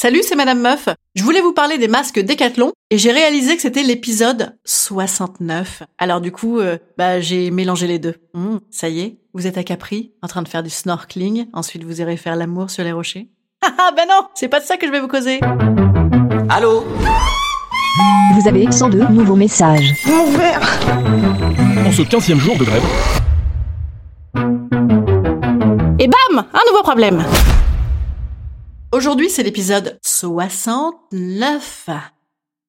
Salut, c'est Madame Meuf. Je voulais vous parler des masques Décathlon et j'ai réalisé que c'était l'épisode 69. Alors du coup, euh, bah j'ai mélangé les deux. Hum, ça y est, vous êtes à Capri, en train de faire du snorkeling, ensuite vous irez faire l'amour sur les rochers. Ah ah, ben non, c'est pas de ça que je vais vous causer. Allô Vous avez 102 nouveaux messages. En ce 15e jour de grève, problème. Aujourd'hui, c'est l'épisode 69.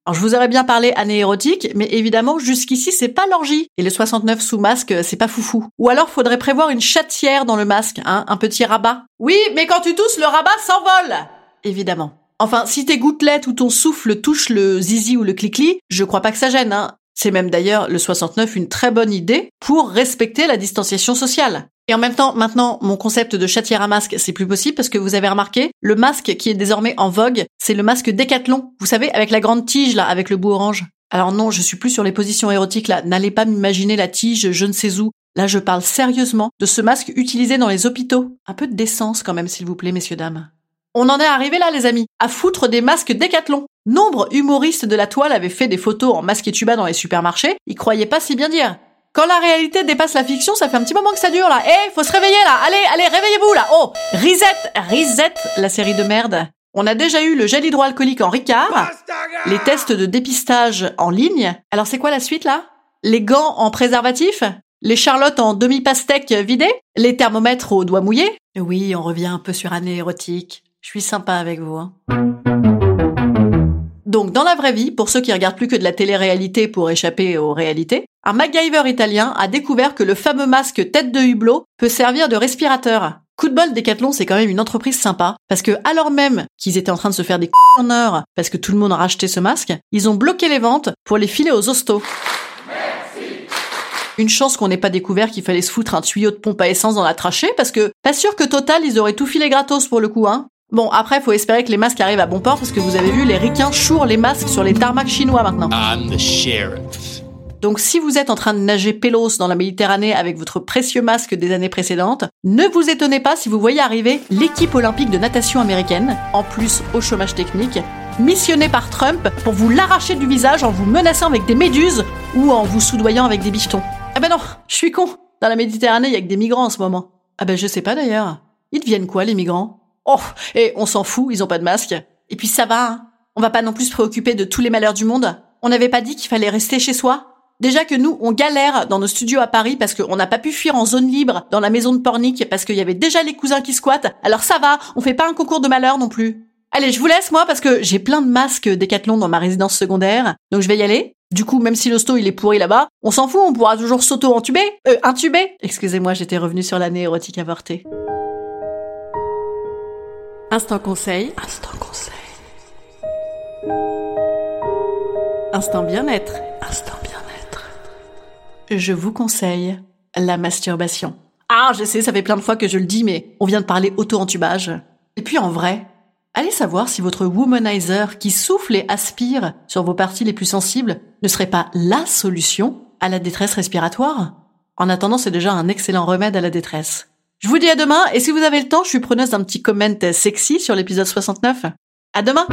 Alors, je vous aurais bien parlé année érotique, mais évidemment, jusqu'ici, c'est pas l'orgie. Et le 69 sous masque, c'est pas foufou. Ou alors, faudrait prévoir une chatière dans le masque, hein, un petit rabat. Oui, mais quand tu tousses, le rabat s'envole Évidemment. Enfin, si tes gouttelettes ou ton souffle touchent le zizi ou le clic je crois pas que ça gêne, hein. C'est même d'ailleurs le 69 une très bonne idée pour respecter la distanciation sociale. Et en même temps, maintenant, mon concept de chatière à masque, c'est plus possible parce que vous avez remarqué, le masque qui est désormais en vogue, c'est le masque Décathlon. Vous savez, avec la grande tige, là, avec le bout orange. Alors non, je suis plus sur les positions érotiques, là. N'allez pas m'imaginer la tige, je ne sais où. Là, je parle sérieusement de ce masque utilisé dans les hôpitaux. Un peu de décence quand même, s'il vous plaît, messieurs, dames. On en est arrivé là, les amis, à foutre des masques Décathlon. Nombre humoristes de la toile avaient fait des photos en masque et tuba dans les supermarchés, ils croyaient pas si bien dire. Quand la réalité dépasse la fiction, ça fait un petit moment que ça dure là. Eh, faut se réveiller là. Allez, allez, réveillez-vous là. Oh, Reset, Reset, la série de merde. On a déjà eu le gel hydroalcoolique en Ricard, les tests de dépistage en ligne. Alors c'est quoi la suite là? Les gants en préservatif? Les charlottes en demi-pastèque vidée Les thermomètres aux doigts mouillés? Oui, on revient un peu sur année érotique. Je suis sympa avec vous. Hein. Donc, dans la vraie vie, pour ceux qui regardent plus que de la télé-réalité pour échapper aux réalités, un MacGyver italien a découvert que le fameux masque tête de hublot peut servir de respirateur. Coup de bol, Decathlon, c'est quand même une entreprise sympa, parce que alors même qu'ils étaient en train de se faire des coups en or, parce que tout le monde a racheté ce masque, ils ont bloqué les ventes pour les filer aux hostos. Une chance qu'on n'ait pas découvert qu'il fallait se foutre un tuyau de pompe à essence dans la trachée, parce que pas sûr que Total, ils auraient tout filé gratos pour le coup, hein. Bon, après, faut espérer que les masques arrivent à bon port parce que vous avez vu, les ricains chourent les masques sur les tarmacs chinois maintenant. I'm the sheriff. Donc si vous êtes en train de nager pélos dans la Méditerranée avec votre précieux masque des années précédentes, ne vous étonnez pas si vous voyez arriver l'équipe olympique de natation américaine, en plus au chômage technique, missionnée par Trump pour vous l'arracher du visage en vous menaçant avec des méduses ou en vous soudoyant avec des bichetons. Ah ben non, je suis con. Dans la Méditerranée, il y a que des migrants en ce moment. Ah ben je sais pas d'ailleurs. Ils deviennent quoi les migrants? Oh, et on s'en fout, ils ont pas de masque. Et puis ça va, hein. on va pas non plus se préoccuper de tous les malheurs du monde. On n'avait pas dit qu'il fallait rester chez soi Déjà que nous, on galère dans nos studios à Paris parce qu'on n'a pas pu fuir en zone libre dans la maison de Pornic parce qu'il y avait déjà les cousins qui squattent. Alors ça va, on fait pas un concours de malheur non plus. Allez, je vous laisse moi parce que j'ai plein de masques Décathlon dans ma résidence secondaire, donc je vais y aller. Du coup, même si l'hosto il est pourri là-bas, on s'en fout, on pourra toujours s'auto-entuber. Euh, intuber Excusez-moi, j'étais revenu sur l'année érotique avortée. Instant conseil. Instant conseil. Instant bien-être. Instant bien-être. Je vous conseille la masturbation. Ah, je sais, ça fait plein de fois que je le dis, mais on vient de parler auto-entubage. Et puis en vrai, allez savoir si votre womanizer qui souffle et aspire sur vos parties les plus sensibles ne serait pas la solution à la détresse respiratoire. En attendant, c'est déjà un excellent remède à la détresse. Je vous dis à demain, et si vous avez le temps, je suis preneuse d'un petit comment sexy sur l'épisode 69. À demain!